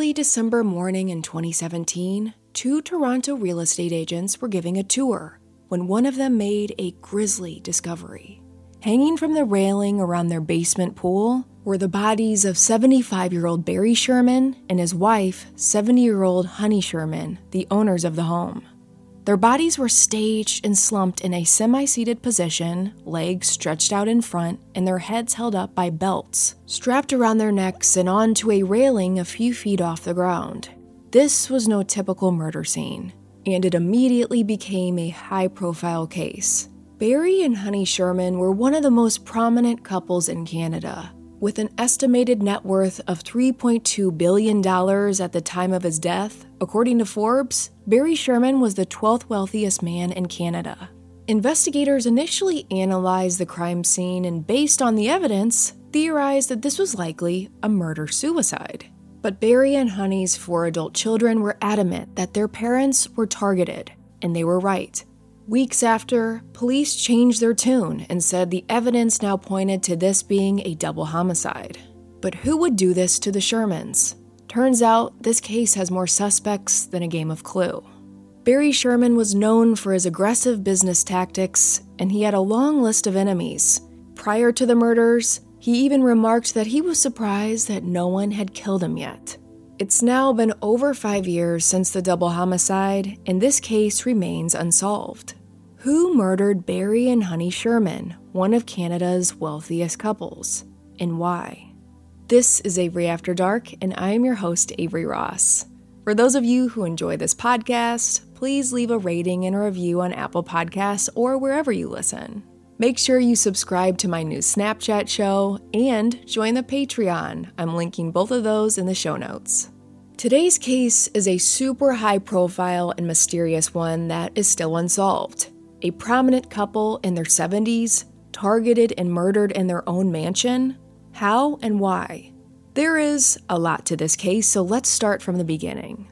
Chilly December morning in 2017, two Toronto real estate agents were giving a tour when one of them made a grisly discovery. Hanging from the railing around their basement pool were the bodies of 75 year old Barry Sherman and his wife, 70 year old Honey Sherman, the owners of the home. Their bodies were staged and slumped in a semi seated position, legs stretched out in front, and their heads held up by belts, strapped around their necks and onto a railing a few feet off the ground. This was no typical murder scene, and it immediately became a high profile case. Barry and Honey Sherman were one of the most prominent couples in Canada, with an estimated net worth of $3.2 billion at the time of his death, according to Forbes, Barry Sherman was the 12th wealthiest man in Canada. Investigators initially analyzed the crime scene and, based on the evidence, theorized that this was likely a murder suicide. But Barry and Honey's four adult children were adamant that their parents were targeted, and they were right. Weeks after, police changed their tune and said the evidence now pointed to this being a double homicide. But who would do this to the Shermans? Turns out this case has more suspects than a game of clue. Barry Sherman was known for his aggressive business tactics, and he had a long list of enemies. Prior to the murders, he even remarked that he was surprised that no one had killed him yet. It's now been over five years since the double homicide, and this case remains unsolved. Who murdered Barry and Honey Sherman, one of Canada's wealthiest couples, and why? This is Avery After Dark, and I am your host, Avery Ross. For those of you who enjoy this podcast, please leave a rating and a review on Apple Podcasts or wherever you listen. Make sure you subscribe to my new Snapchat show and join the Patreon. I'm linking both of those in the show notes. Today's case is a super high profile and mysterious one that is still unsolved a prominent couple in their 70s targeted and murdered in their own mansion? How and why? There is a lot to this case, so let's start from the beginning.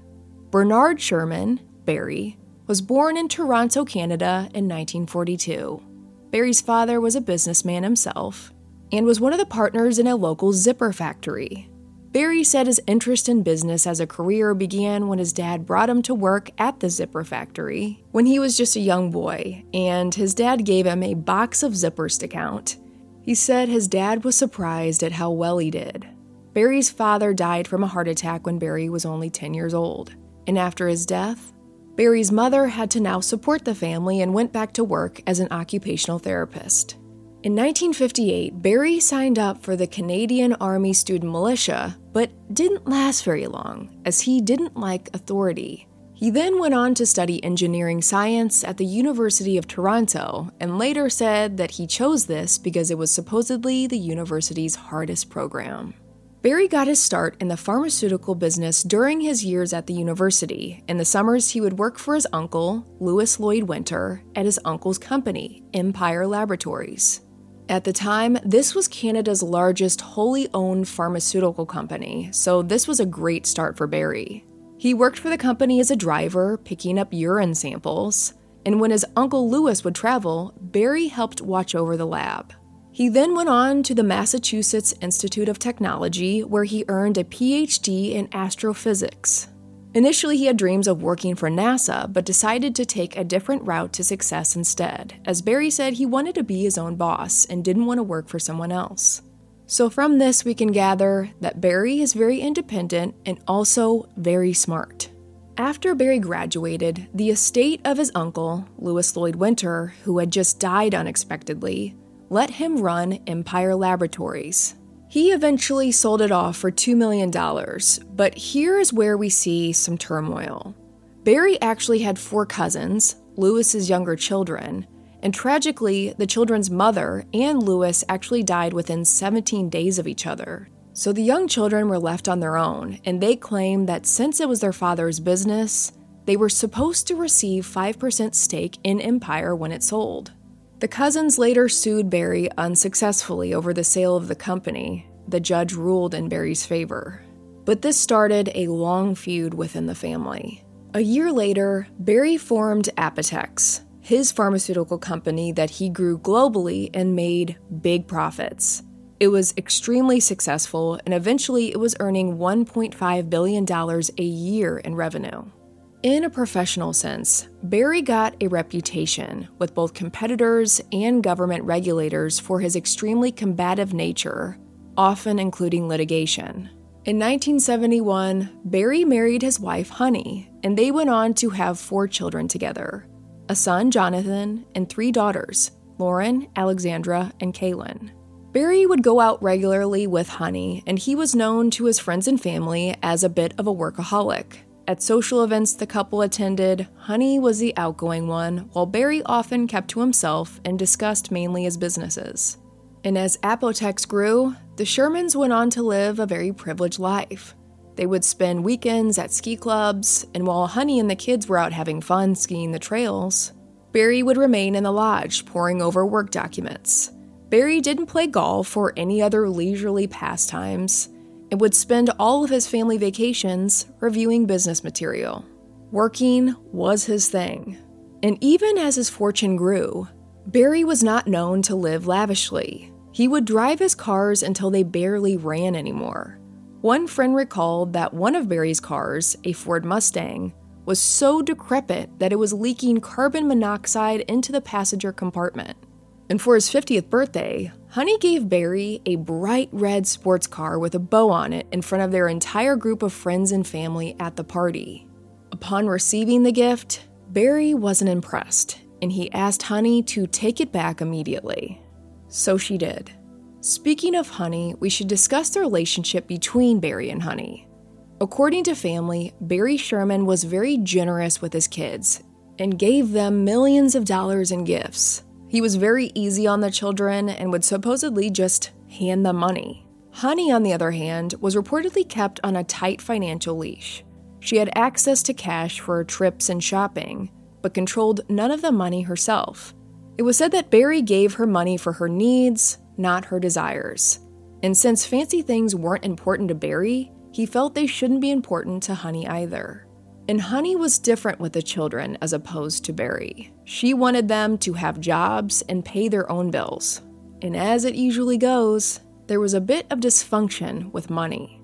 Bernard Sherman, Barry, was born in Toronto, Canada in 1942. Barry's father was a businessman himself and was one of the partners in a local zipper factory. Barry said his interest in business as a career began when his dad brought him to work at the zipper factory when he was just a young boy, and his dad gave him a box of zippers to count. He said his dad was surprised at how well he did. Barry's father died from a heart attack when Barry was only 10 years old, and after his death, Barry's mother had to now support the family and went back to work as an occupational therapist. In 1958, Barry signed up for the Canadian Army Student Militia, but didn't last very long, as he didn't like authority. He then went on to study engineering science at the University of Toronto, and later said that he chose this because it was supposedly the university's hardest program. Barry got his start in the pharmaceutical business during his years at the university. In the summers, he would work for his uncle, Lewis Lloyd Winter, at his uncle's company, Empire Laboratories. At the time, this was Canada's largest wholly owned pharmaceutical company, so this was a great start for Barry. He worked for the company as a driver, picking up urine samples, and when his uncle Lewis would travel, Barry helped watch over the lab. He then went on to the Massachusetts Institute of Technology, where he earned a PhD in astrophysics. Initially, he had dreams of working for NASA, but decided to take a different route to success instead, as Barry said he wanted to be his own boss and didn't want to work for someone else. So, from this, we can gather that Barry is very independent and also very smart. After Barry graduated, the estate of his uncle, Lewis Lloyd Winter, who had just died unexpectedly, let him run Empire Laboratories. He eventually sold it off for $2 million, but here is where we see some turmoil. Barry actually had four cousins, Lewis's younger children, and tragically, the children's mother and Lewis actually died within 17 days of each other. So the young children were left on their own, and they claimed that since it was their father's business, they were supposed to receive 5% stake in Empire when it sold. The cousins later sued Barry unsuccessfully over the sale of the company. The judge ruled in Barry's favor. But this started a long feud within the family. A year later, Barry formed Apotex, his pharmaceutical company that he grew globally and made big profits. It was extremely successful, and eventually it was earning $1.5 billion a year in revenue. In a professional sense, Barry got a reputation with both competitors and government regulators for his extremely combative nature, often including litigation. In 1971, Barry married his wife, Honey, and they went on to have four children together a son, Jonathan, and three daughters, Lauren, Alexandra, and Kaelen. Barry would go out regularly with Honey, and he was known to his friends and family as a bit of a workaholic. At social events the couple attended, Honey was the outgoing one, while Barry often kept to himself and discussed mainly his businesses. And as Apotex grew, the Shermans went on to live a very privileged life. They would spend weekends at ski clubs, and while Honey and the kids were out having fun skiing the trails, Barry would remain in the lodge poring over work documents. Barry didn't play golf or any other leisurely pastimes and would spend all of his family vacations reviewing business material. Working was his thing. And even as his fortune grew, Barry was not known to live lavishly. He would drive his cars until they barely ran anymore. One friend recalled that one of Barry's cars, a Ford Mustang, was so decrepit that it was leaking carbon monoxide into the passenger compartment. And for his 50th birthday, Honey gave Barry a bright red sports car with a bow on it in front of their entire group of friends and family at the party. Upon receiving the gift, Barry wasn't impressed, and he asked Honey to take it back immediately. So she did. Speaking of Honey, we should discuss the relationship between Barry and Honey. According to family, Barry Sherman was very generous with his kids and gave them millions of dollars in gifts. He was very easy on the children and would supposedly just hand them money. Honey, on the other hand, was reportedly kept on a tight financial leash. She had access to cash for trips and shopping, but controlled none of the money herself. It was said that Barry gave her money for her needs, not her desires. And since fancy things weren't important to Barry, he felt they shouldn't be important to Honey either. And Honey was different with the children as opposed to Barry. She wanted them to have jobs and pay their own bills. And as it usually goes, there was a bit of dysfunction with money.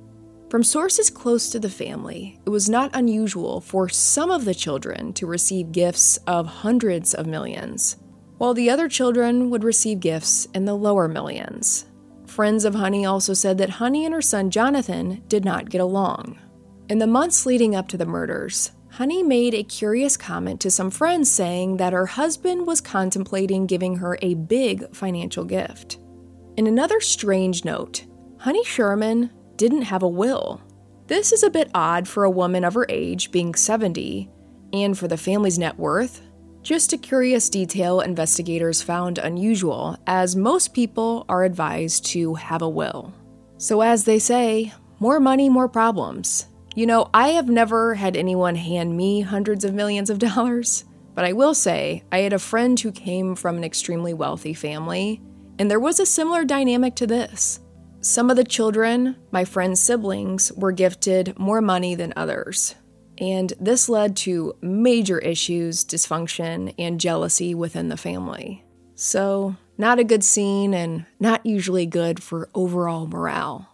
From sources close to the family, it was not unusual for some of the children to receive gifts of hundreds of millions, while the other children would receive gifts in the lower millions. Friends of Honey also said that Honey and her son Jonathan did not get along. In the months leading up to the murders, Honey made a curious comment to some friends saying that her husband was contemplating giving her a big financial gift. In another strange note, Honey Sherman didn't have a will. This is a bit odd for a woman of her age, being 70, and for the family's net worth. Just a curious detail investigators found unusual, as most people are advised to have a will. So, as they say, more money, more problems. You know, I have never had anyone hand me hundreds of millions of dollars, but I will say I had a friend who came from an extremely wealthy family, and there was a similar dynamic to this. Some of the children, my friend's siblings, were gifted more money than others. And this led to major issues, dysfunction, and jealousy within the family. So, not a good scene and not usually good for overall morale.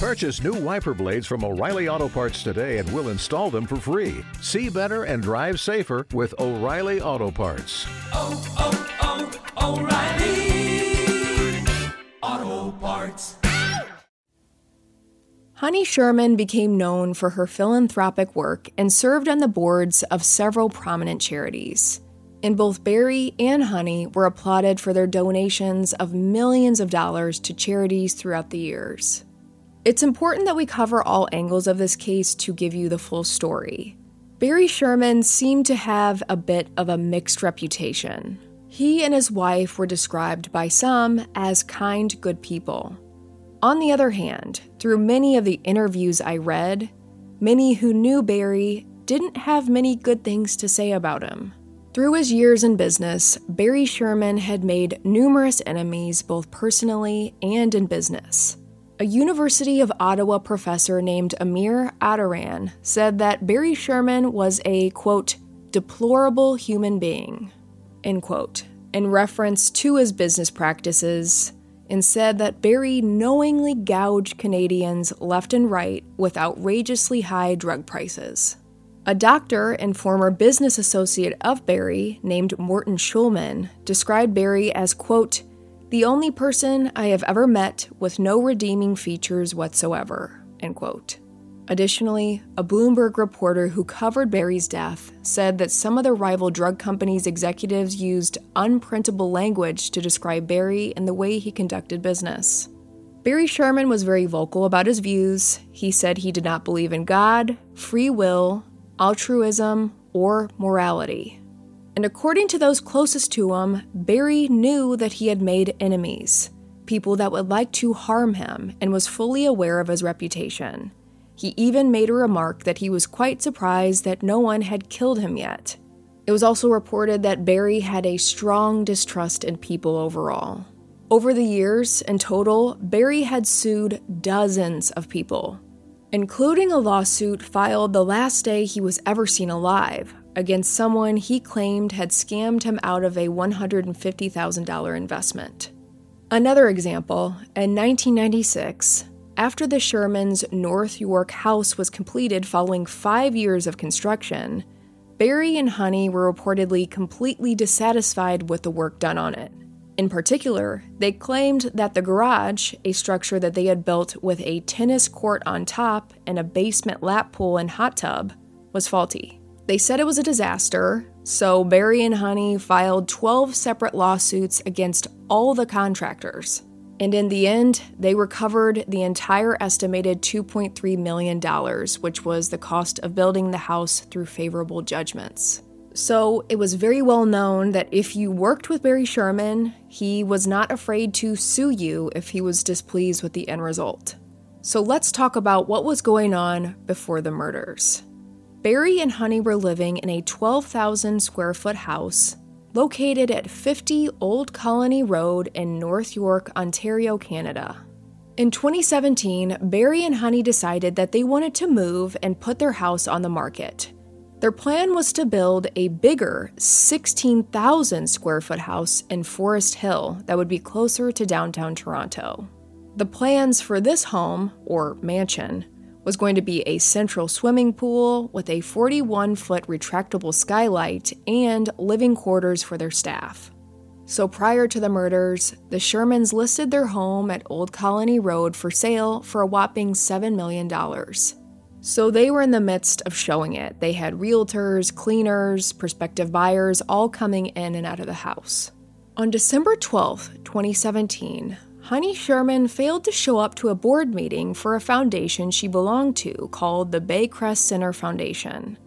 Purchase new wiper blades from O'Reilly Auto Parts today and we'll install them for free. See better and drive safer with O'Reilly Auto Parts. Oh, oh, oh, O'Reilly Auto Parts. Honey Sherman became known for her philanthropic work and served on the boards of several prominent charities. And both Barry and Honey were applauded for their donations of millions of dollars to charities throughout the years. It's important that we cover all angles of this case to give you the full story. Barry Sherman seemed to have a bit of a mixed reputation. He and his wife were described by some as kind, good people. On the other hand, through many of the interviews I read, many who knew Barry didn't have many good things to say about him. Through his years in business, Barry Sherman had made numerous enemies both personally and in business. A University of Ottawa professor named Amir Attaran said that Barry Sherman was a, quote, deplorable human being, end quote, in reference to his business practices, and said that Barry knowingly gouged Canadians left and right with outrageously high drug prices. A doctor and former business associate of Barry, named Morton Shulman, described Barry as, quote, the only person I have ever met with no redeeming features whatsoever. End quote. Additionally, a Bloomberg reporter who covered Barry's death said that some of the rival drug companies' executives used unprintable language to describe Barry and the way he conducted business. Barry Sherman was very vocal about his views. He said he did not believe in God, free will, altruism, or morality. And according to those closest to him, Barry knew that he had made enemies, people that would like to harm him, and was fully aware of his reputation. He even made a remark that he was quite surprised that no one had killed him yet. It was also reported that Barry had a strong distrust in people overall. Over the years, in total, Barry had sued dozens of people, including a lawsuit filed the last day he was ever seen alive against someone he claimed had scammed him out of a $150,000 investment. Another example, in 1996, after the Shermans' North York house was completed following five years of construction, Barry and Honey were reportedly completely dissatisfied with the work done on it. In particular, they claimed that the garage, a structure that they had built with a tennis court on top and a basement lap pool and hot tub, was faulty. They said it was a disaster, so Barry and Honey filed 12 separate lawsuits against all the contractors. And in the end, they recovered the entire estimated $2.3 million, which was the cost of building the house through favorable judgments. So it was very well known that if you worked with Barry Sherman, he was not afraid to sue you if he was displeased with the end result. So let's talk about what was going on before the murders. Barry and Honey were living in a 12,000 square foot house located at 50 Old Colony Road in North York, Ontario, Canada. In 2017, Barry and Honey decided that they wanted to move and put their house on the market. Their plan was to build a bigger 16,000 square foot house in Forest Hill that would be closer to downtown Toronto. The plans for this home, or mansion, was going to be a central swimming pool with a 41 foot retractable skylight and living quarters for their staff. So prior to the murders, the Shermans listed their home at Old Colony Road for sale for a whopping $7 million. So they were in the midst of showing it. They had realtors, cleaners, prospective buyers all coming in and out of the house. On December 12, 2017, Honey Sherman failed to show up to a board meeting for a foundation she belonged to called the Baycrest Center Foundation.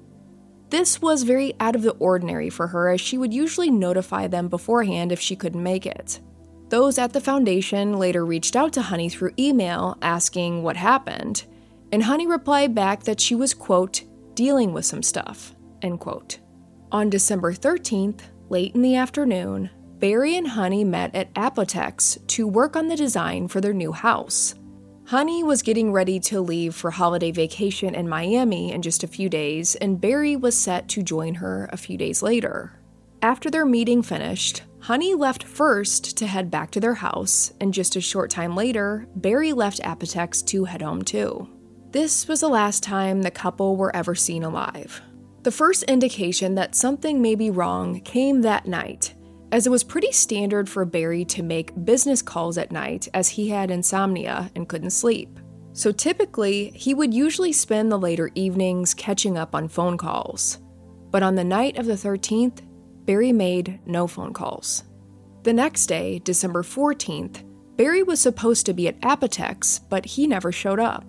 This was very out of the ordinary for her, as she would usually notify them beforehand if she couldn't make it. Those at the foundation later reached out to Honey through email asking what happened, and Honey replied back that she was, quote, dealing with some stuff, end quote. On December 13th, late in the afternoon, Barry and Honey met at Apotex to work on the design for their new house. Honey was getting ready to leave for holiday vacation in Miami in just a few days, and Barry was set to join her a few days later. After their meeting finished, Honey left first to head back to their house, and just a short time later, Barry left Apotex to head home too. This was the last time the couple were ever seen alive. The first indication that something may be wrong came that night, as it was pretty standard for Barry to make business calls at night as he had insomnia and couldn't sleep. So typically, he would usually spend the later evenings catching up on phone calls. But on the night of the 13th, Barry made no phone calls. The next day, December 14th, Barry was supposed to be at Apotex, but he never showed up.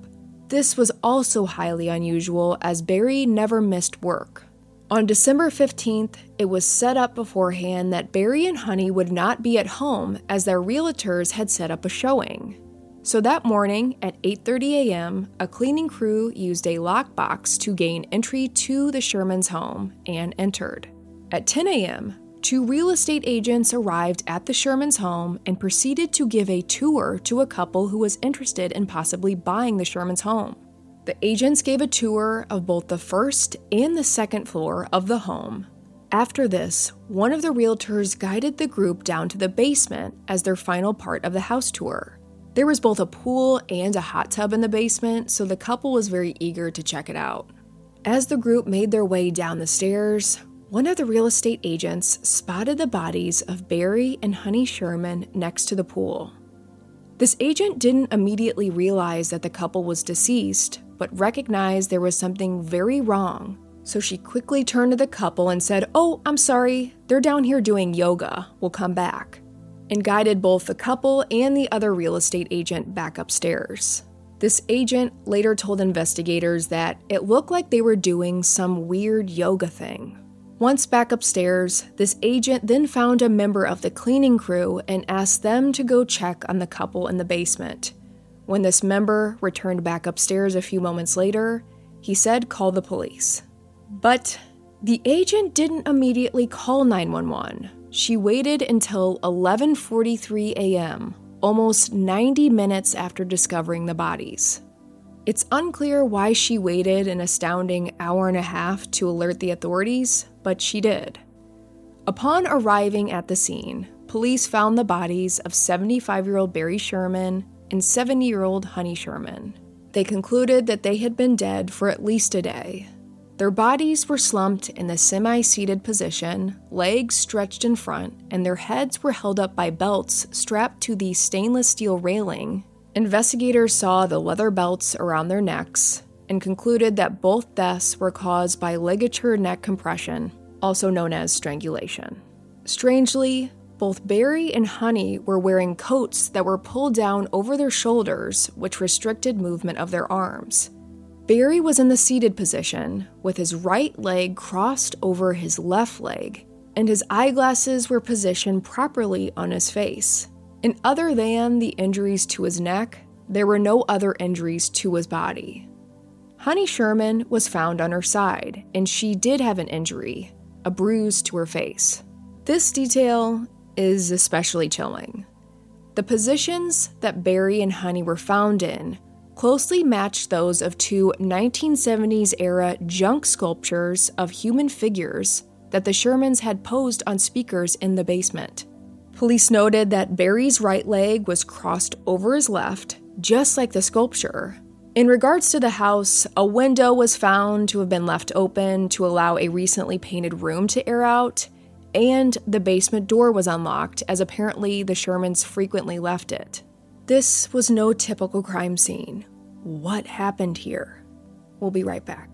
This was also highly unusual as Barry never missed work. On December 15th, it was set up beforehand that Barry and Honey would not be at home as their realtors had set up a showing. So that morning at 8:30 a.m., a cleaning crew used a lockbox to gain entry to the Shermans' home and entered. At 10 a.m., two real estate agents arrived at the Shermans' home and proceeded to give a tour to a couple who was interested in possibly buying the Shermans' home. The agents gave a tour of both the first and the second floor of the home. After this, one of the realtors guided the group down to the basement as their final part of the house tour. There was both a pool and a hot tub in the basement, so the couple was very eager to check it out. As the group made their way down the stairs, one of the real estate agents spotted the bodies of Barry and Honey Sherman next to the pool. This agent didn't immediately realize that the couple was deceased, but recognized there was something very wrong. So she quickly turned to the couple and said, Oh, I'm sorry, they're down here doing yoga. We'll come back. And guided both the couple and the other real estate agent back upstairs. This agent later told investigators that it looked like they were doing some weird yoga thing. Once back upstairs, this agent then found a member of the cleaning crew and asked them to go check on the couple in the basement. When this member returned back upstairs a few moments later, he said, Call the police. But the agent didn't immediately call 911. She waited until 11:43 a.m., almost 90 minutes after discovering the bodies. It's unclear why she waited an astounding hour and a half to alert the authorities, but she did. Upon arriving at the scene, police found the bodies of 75 year old Barry Sherman and 70 year old Honey Sherman. They concluded that they had been dead for at least a day. Their bodies were slumped in the semi seated position, legs stretched in front, and their heads were held up by belts strapped to the stainless steel railing. Investigators saw the leather belts around their necks and concluded that both deaths were caused by ligature neck compression, also known as strangulation. Strangely, both Barry and Honey were wearing coats that were pulled down over their shoulders, which restricted movement of their arms. Barry was in the seated position, with his right leg crossed over his left leg, and his eyeglasses were positioned properly on his face. And other than the injuries to his neck, there were no other injuries to his body. Honey Sherman was found on her side, and she did have an injury, a bruise to her face. This detail is especially chilling. The positions that Barry and Honey were found in closely matched those of two 1970s era junk sculptures of human figures that the Shermans had posed on speakers in the basement. Police noted that Barry's right leg was crossed over his left, just like the sculpture. In regards to the house, a window was found to have been left open to allow a recently painted room to air out, and the basement door was unlocked, as apparently the Shermans frequently left it. This was no typical crime scene. What happened here? We'll be right back.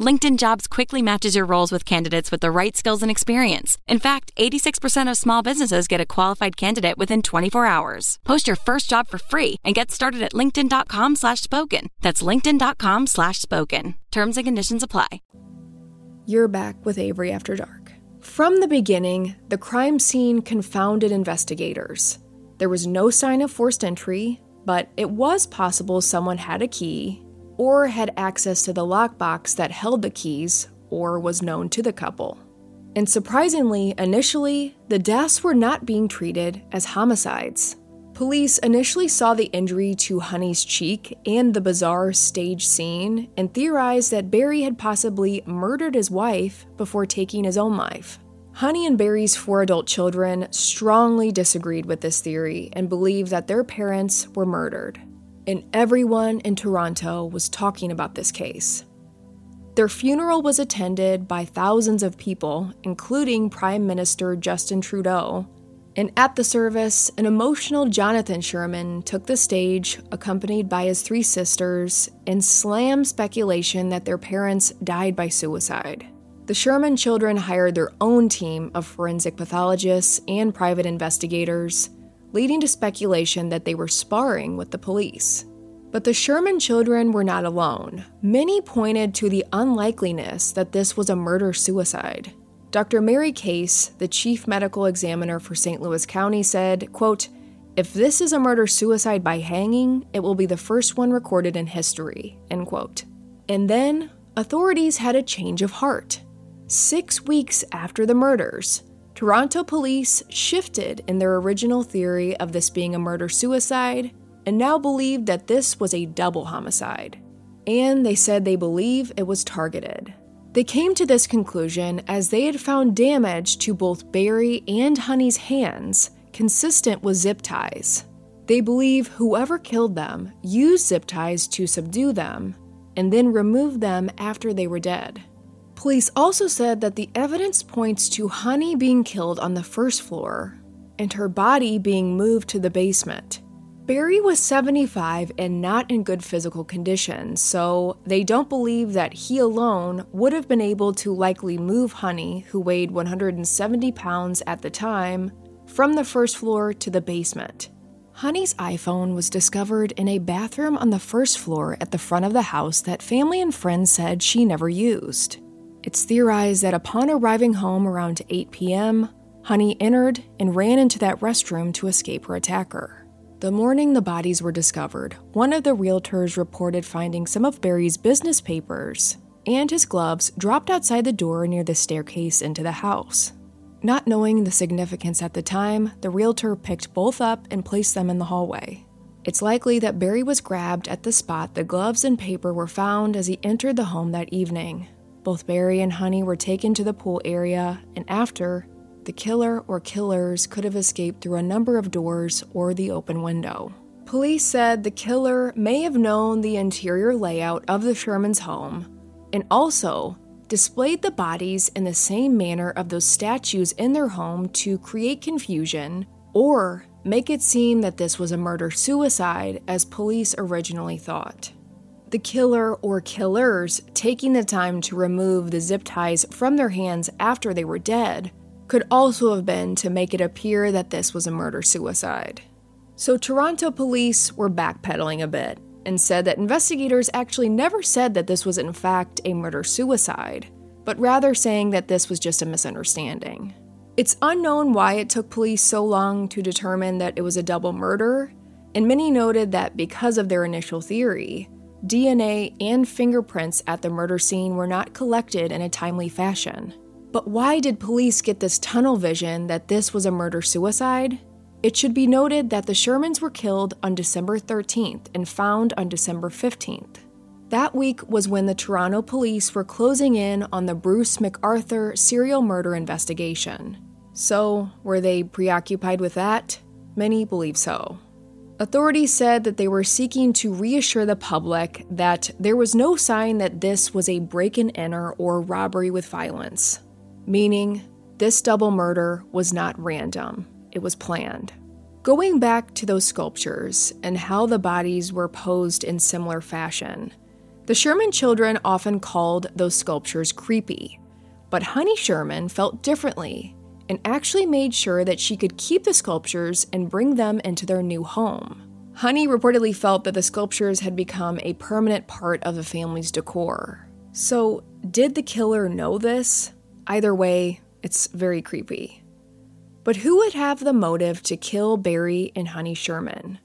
LinkedIn Jobs quickly matches your roles with candidates with the right skills and experience. In fact, 86% of small businesses get a qualified candidate within 24 hours. Post your first job for free and get started at linkedin.com slash spoken. That's linkedin.com slash spoken. Terms and conditions apply. You're back with Avery After Dark. From the beginning, the crime scene confounded investigators. There was no sign of forced entry, but it was possible someone had a key or had access to the lockbox that held the keys or was known to the couple. And surprisingly, initially, the deaths were not being treated as homicides. Police initially saw the injury to Honey's cheek and the bizarre stage scene and theorized that Barry had possibly murdered his wife before taking his own life. Honey and Barry's four adult children strongly disagreed with this theory and believed that their parents were murdered. And everyone in Toronto was talking about this case. Their funeral was attended by thousands of people, including Prime Minister Justin Trudeau. And at the service, an emotional Jonathan Sherman took the stage, accompanied by his three sisters, and slammed speculation that their parents died by suicide. The Sherman children hired their own team of forensic pathologists and private investigators, leading to speculation that they were sparring with the police. But the Sherman children were not alone. Many pointed to the unlikeliness that this was a murder suicide. Dr. Mary Case, the chief medical examiner for St. Louis County, said, quote, if this is a murder suicide by hanging, it will be the first one recorded in history. End quote. And then authorities had a change of heart. Six weeks after the murders, Toronto police shifted in their original theory of this being a murder suicide and now believed that this was a double homicide. And they said they believe it was targeted. They came to this conclusion as they had found damage to both Barry and Honey's hands consistent with zip ties. They believe whoever killed them used zip ties to subdue them and then removed them after they were dead. Police also said that the evidence points to Honey being killed on the first floor and her body being moved to the basement. Barry was 75 and not in good physical condition, so they don't believe that he alone would have been able to likely move Honey, who weighed 170 pounds at the time, from the first floor to the basement. Honey's iPhone was discovered in a bathroom on the first floor at the front of the house that family and friends said she never used. It's theorized that upon arriving home around 8 p.m., Honey entered and ran into that restroom to escape her attacker. The morning the bodies were discovered, one of the realtors reported finding some of Barry's business papers and his gloves dropped outside the door near the staircase into the house. Not knowing the significance at the time, the realtor picked both up and placed them in the hallway. It's likely that Barry was grabbed at the spot the gloves and paper were found as he entered the home that evening, both Barry and Honey were taken to the pool area, and after, the killer or killers could have escaped through a number of doors or the open window. Police said the killer may have known the interior layout of the Sherman's home and also displayed the bodies in the same manner of those statues in their home to create confusion or make it seem that this was a murder suicide as police originally thought the killer or killers taking the time to remove the zip ties from their hands after they were dead could also have been to make it appear that this was a murder suicide. So, Toronto police were backpedaling a bit and said that investigators actually never said that this was in fact a murder suicide, but rather saying that this was just a misunderstanding. It's unknown why it took police so long to determine that it was a double murder, and many noted that because of their initial theory, DNA, and fingerprints at the murder scene were not collected in a timely fashion. But why did police get this tunnel vision that this was a murder suicide? It should be noted that the Shermans were killed on December 13th and found on December 15th. That week was when the Toronto police were closing in on the Bruce McArthur serial murder investigation. So, were they preoccupied with that? Many believe so. Authorities said that they were seeking to reassure the public that there was no sign that this was a break and enter or robbery with violence, meaning this double murder was not random, it was planned. Going back to those sculptures and how the bodies were posed in similar fashion, the Sherman children often called those sculptures creepy. But Honey Sherman felt differently and actually made sure that she could keep the sculptures and bring them into their new home. Honey reportedly felt that the sculptures had become a permanent part of the family's decor. So, did the killer know this? Either way, it's very creepy. But who would have the motive to kill Barry and Honey Sherman?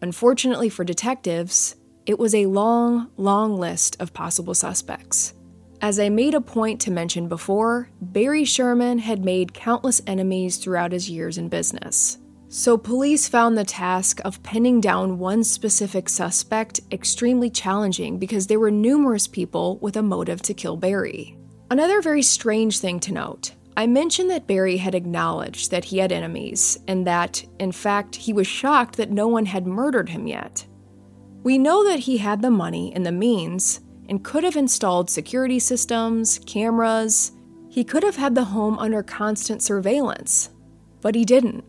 Unfortunately for detectives, it was a long, long list of possible suspects. As I made a point to mention before, Barry Sherman had made countless enemies throughout his years in business. So, police found the task of pinning down one specific suspect extremely challenging because there were numerous people with a motive to kill Barry. Another very strange thing to note I mentioned that Barry had acknowledged that he had enemies, and that, in fact, he was shocked that no one had murdered him yet. We know that he had the money and the means, and could have installed security systems, cameras. He could have had the home under constant surveillance, but he didn't.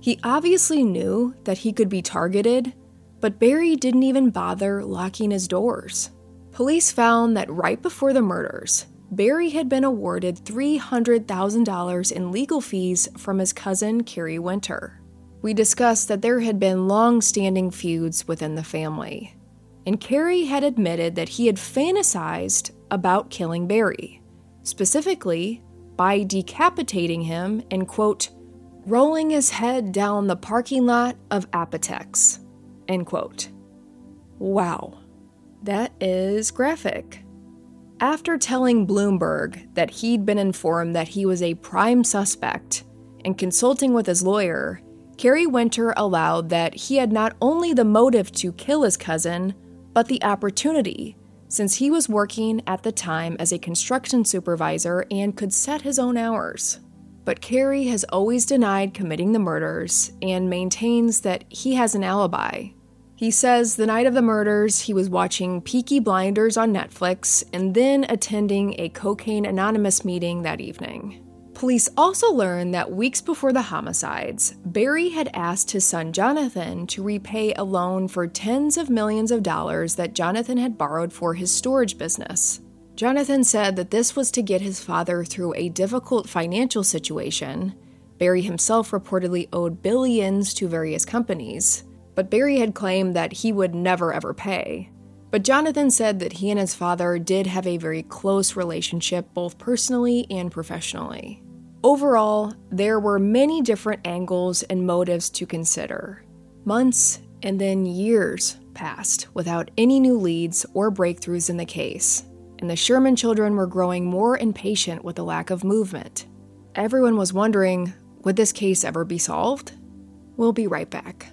He obviously knew that he could be targeted, but Barry didn't even bother locking his doors. Police found that right before the murders, Barry had been awarded $300,000 in legal fees from his cousin, Kerry Winter. We discussed that there had been long standing feuds within the family, and Kerry had admitted that he had fantasized about killing Barry, specifically by decapitating him and, quote, rolling his head down the parking lot of Apotex, end quote. Wow, that is graphic. After telling Bloomberg that he'd been informed that he was a prime suspect and consulting with his lawyer, Kerry Winter allowed that he had not only the motive to kill his cousin, but the opportunity, since he was working at the time as a construction supervisor and could set his own hours. But Kerry has always denied committing the murders and maintains that he has an alibi he says the night of the murders, he was watching Peaky Blinders on Netflix and then attending a Cocaine Anonymous meeting that evening. Police also learned that weeks before the homicides, Barry had asked his son Jonathan to repay a loan for tens of millions of dollars that Jonathan had borrowed for his storage business. Jonathan said that this was to get his father through a difficult financial situation. Barry himself reportedly owed billions to various companies but Barry had claimed that he would never ever pay. But Jonathan said that he and his father did have a very close relationship, both personally and professionally. Overall, there were many different angles and motives to consider. Months and then years passed without any new leads or breakthroughs in the case, and the Sherman children were growing more impatient with the lack of movement. Everyone was wondering would this case ever be solved? We'll be right back.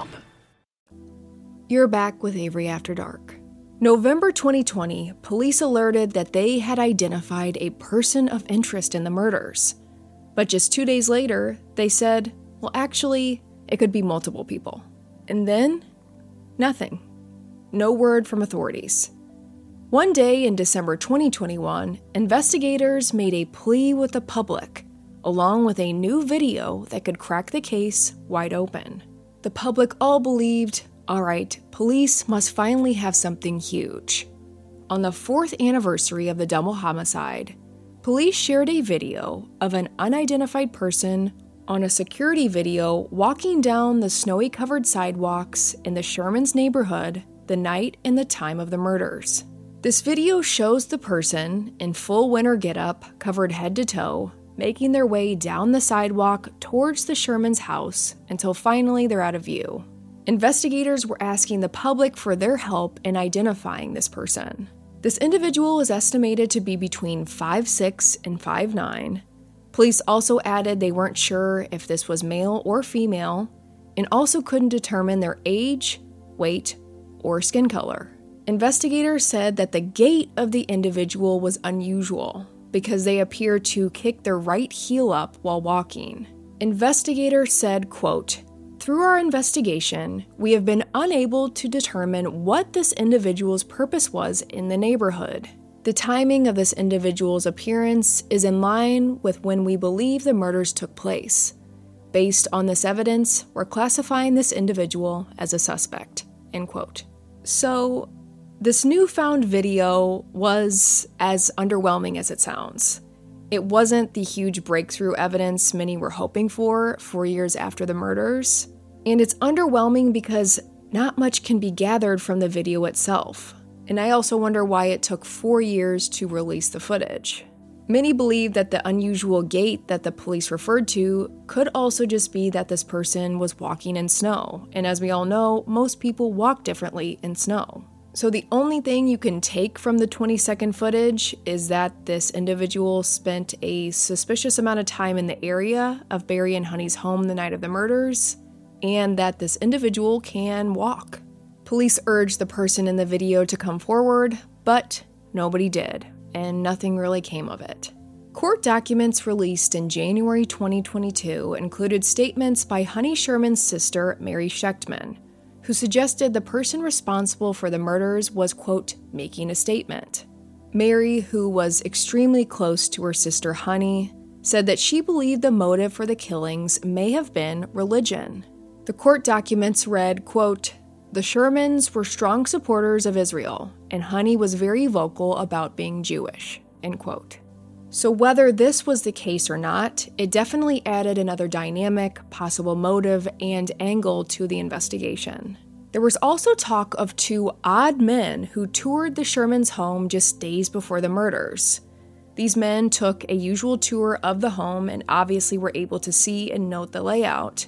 You're back with Avery After Dark. November 2020, police alerted that they had identified a person of interest in the murders. But just two days later, they said, well, actually, it could be multiple people. And then, nothing. No word from authorities. One day in December 2021, investigators made a plea with the public, along with a new video that could crack the case wide open. The public all believed all right, police must finally have something huge. On the fourth anniversary of the double homicide, police shared a video of an unidentified person on a security video walking down the snowy covered sidewalks in the Sherman's neighborhood the night and the time of the murders. This video shows the person in full winter getup, covered head to toe, making their way down the sidewalk towards the Sherman's house until finally they're out of view. Investigators were asking the public for their help in identifying this person. This individual is estimated to be between 5'6 and 5'9. Police also added they weren't sure if this was male or female, and also couldn't determine their age, weight, or skin color. Investigators said that the gait of the individual was unusual because they appeared to kick their right heel up while walking. Investigators said, quote, through our investigation, we have been unable to determine what this individual's purpose was in the neighborhood. The timing of this individual's appearance is in line with when we believe the murders took place. Based on this evidence, we're classifying this individual as a suspect. End quote. So, this newfound video was as underwhelming as it sounds. It wasn't the huge breakthrough evidence many were hoping for four years after the murders, and it's underwhelming because not much can be gathered from the video itself. And I also wonder why it took four years to release the footage. Many believe that the unusual gait that the police referred to could also just be that this person was walking in snow, and as we all know, most people walk differently in snow. So, the only thing you can take from the 20 second footage is that this individual spent a suspicious amount of time in the area of Barry and Honey's home the night of the murders, and that this individual can walk. Police urged the person in the video to come forward, but nobody did, and nothing really came of it. Court documents released in January 2022 included statements by Honey Sherman's sister, Mary Shechtman who suggested the person responsible for the murders was, quote, making a statement. Mary, who was extremely close to her sister Honey, said that she believed the motive for the killings may have been religion. The court documents read, quote, the Shermans were strong supporters of Israel, and Honey was very vocal about being Jewish, end quote. So, whether this was the case or not, it definitely added another dynamic, possible motive, and angle to the investigation. There was also talk of two odd men who toured the Shermans' home just days before the murders. These men took a usual tour of the home and obviously were able to see and note the layout.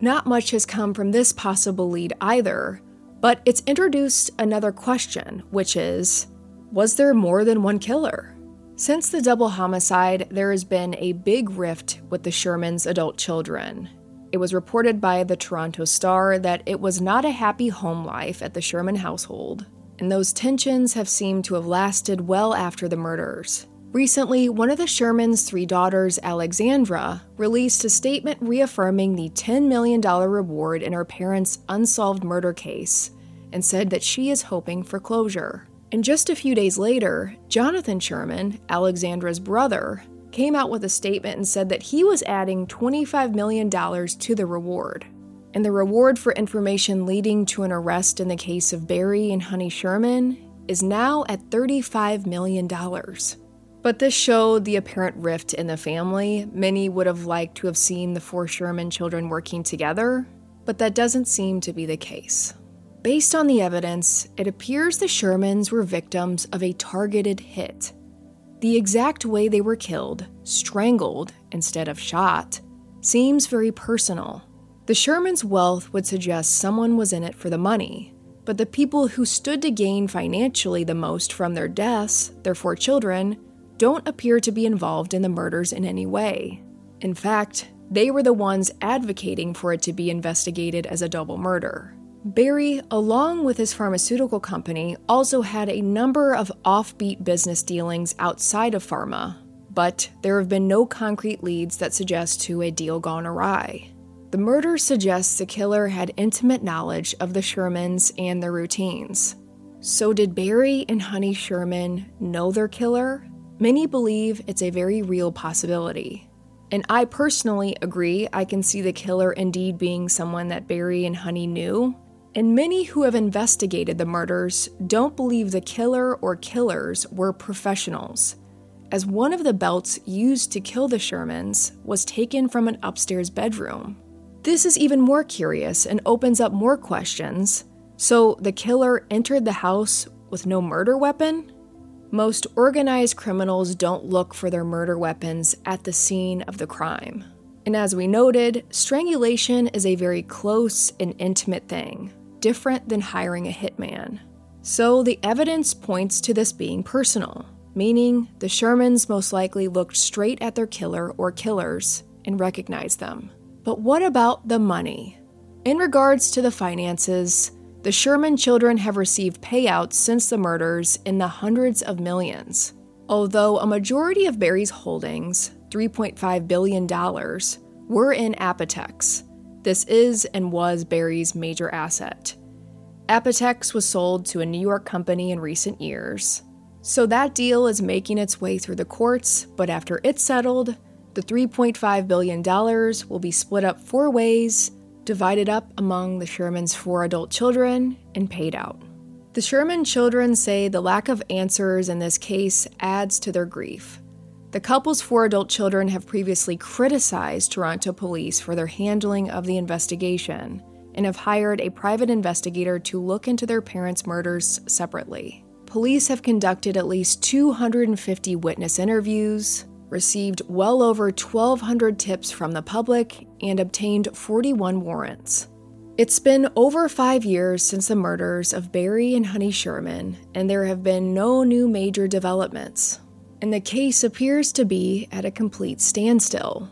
Not much has come from this possible lead either, but it's introduced another question, which is was there more than one killer? Since the double homicide, there has been a big rift with the Shermans' adult children. It was reported by the Toronto Star that it was not a happy home life at the Sherman household, and those tensions have seemed to have lasted well after the murders. Recently, one of the Shermans' three daughters, Alexandra, released a statement reaffirming the $10 million reward in her parents' unsolved murder case and said that she is hoping for closure. And just a few days later, Jonathan Sherman, Alexandra's brother, came out with a statement and said that he was adding $25 million to the reward. And the reward for information leading to an arrest in the case of Barry and Honey Sherman is now at $35 million. But this showed the apparent rift in the family. Many would have liked to have seen the four Sherman children working together, but that doesn't seem to be the case. Based on the evidence, it appears the Shermans were victims of a targeted hit. The exact way they were killed, strangled instead of shot, seems very personal. The Shermans' wealth would suggest someone was in it for the money, but the people who stood to gain financially the most from their deaths, their four children, don't appear to be involved in the murders in any way. In fact, they were the ones advocating for it to be investigated as a double murder. Barry, along with his pharmaceutical company, also had a number of offbeat business dealings outside of pharma, but there have been no concrete leads that suggest to a deal gone awry. The murder suggests the killer had intimate knowledge of the Shermans and their routines. So, did Barry and Honey Sherman know their killer? Many believe it's a very real possibility. And I personally agree, I can see the killer indeed being someone that Barry and Honey knew, and many who have investigated the murders don't believe the killer or killers were professionals, as one of the belts used to kill the Shermans was taken from an upstairs bedroom. This is even more curious and opens up more questions. So, the killer entered the house with no murder weapon? Most organized criminals don't look for their murder weapons at the scene of the crime. And as we noted, strangulation is a very close and intimate thing different than hiring a hitman. So the evidence points to this being personal, meaning the Shermans most likely looked straight at their killer or killers and recognized them. But what about the money? In regards to the finances, the Sherman children have received payouts since the murders in the hundreds of millions. Although a majority of Barry's holdings, $3.5 billion, were in Apotex. This is and was Barry's major asset. Apotex was sold to a New York company in recent years. So that deal is making its way through the courts, but after it's settled, the $3.5 billion will be split up four ways, divided up among the Sherman's four adult children, and paid out. The Sherman children say the lack of answers in this case adds to their grief. The couple's four adult children have previously criticized Toronto police for their handling of the investigation and have hired a private investigator to look into their parents' murders separately. Police have conducted at least 250 witness interviews, received well over 1,200 tips from the public, and obtained 41 warrants. It's been over five years since the murders of Barry and Honey Sherman, and there have been no new major developments and the case appears to be at a complete standstill.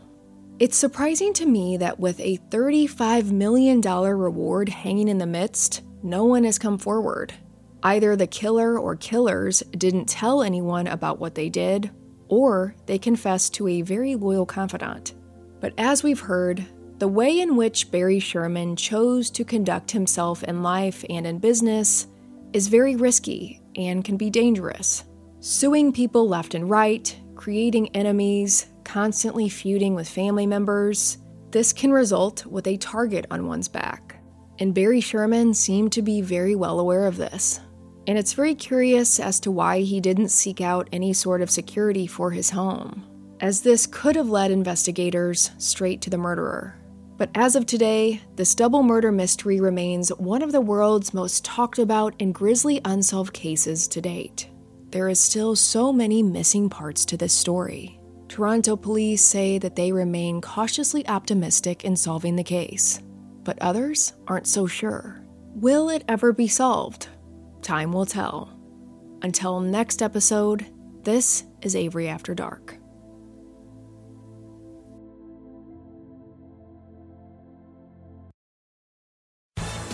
It's surprising to me that with a $35 million reward hanging in the midst, no one has come forward. Either the killer or killers didn't tell anyone about what they did, or they confessed to a very loyal confidant. But as we've heard, the way in which Barry Sherman chose to conduct himself in life and in business is very risky and can be dangerous. Suing people left and right, creating enemies, constantly feuding with family members, this can result with a target on one's back. And Barry Sherman seemed to be very well aware of this. And it's very curious as to why he didn't seek out any sort of security for his home, as this could have led investigators straight to the murderer. But as of today, this double murder mystery remains one of the world's most talked about and grisly unsolved cases to date there is still so many missing parts to this story. Toronto police say that they remain cautiously optimistic in solving the case, but others aren't so sure. Will it ever be solved? Time will tell. Until next episode, this is Avery After Dark.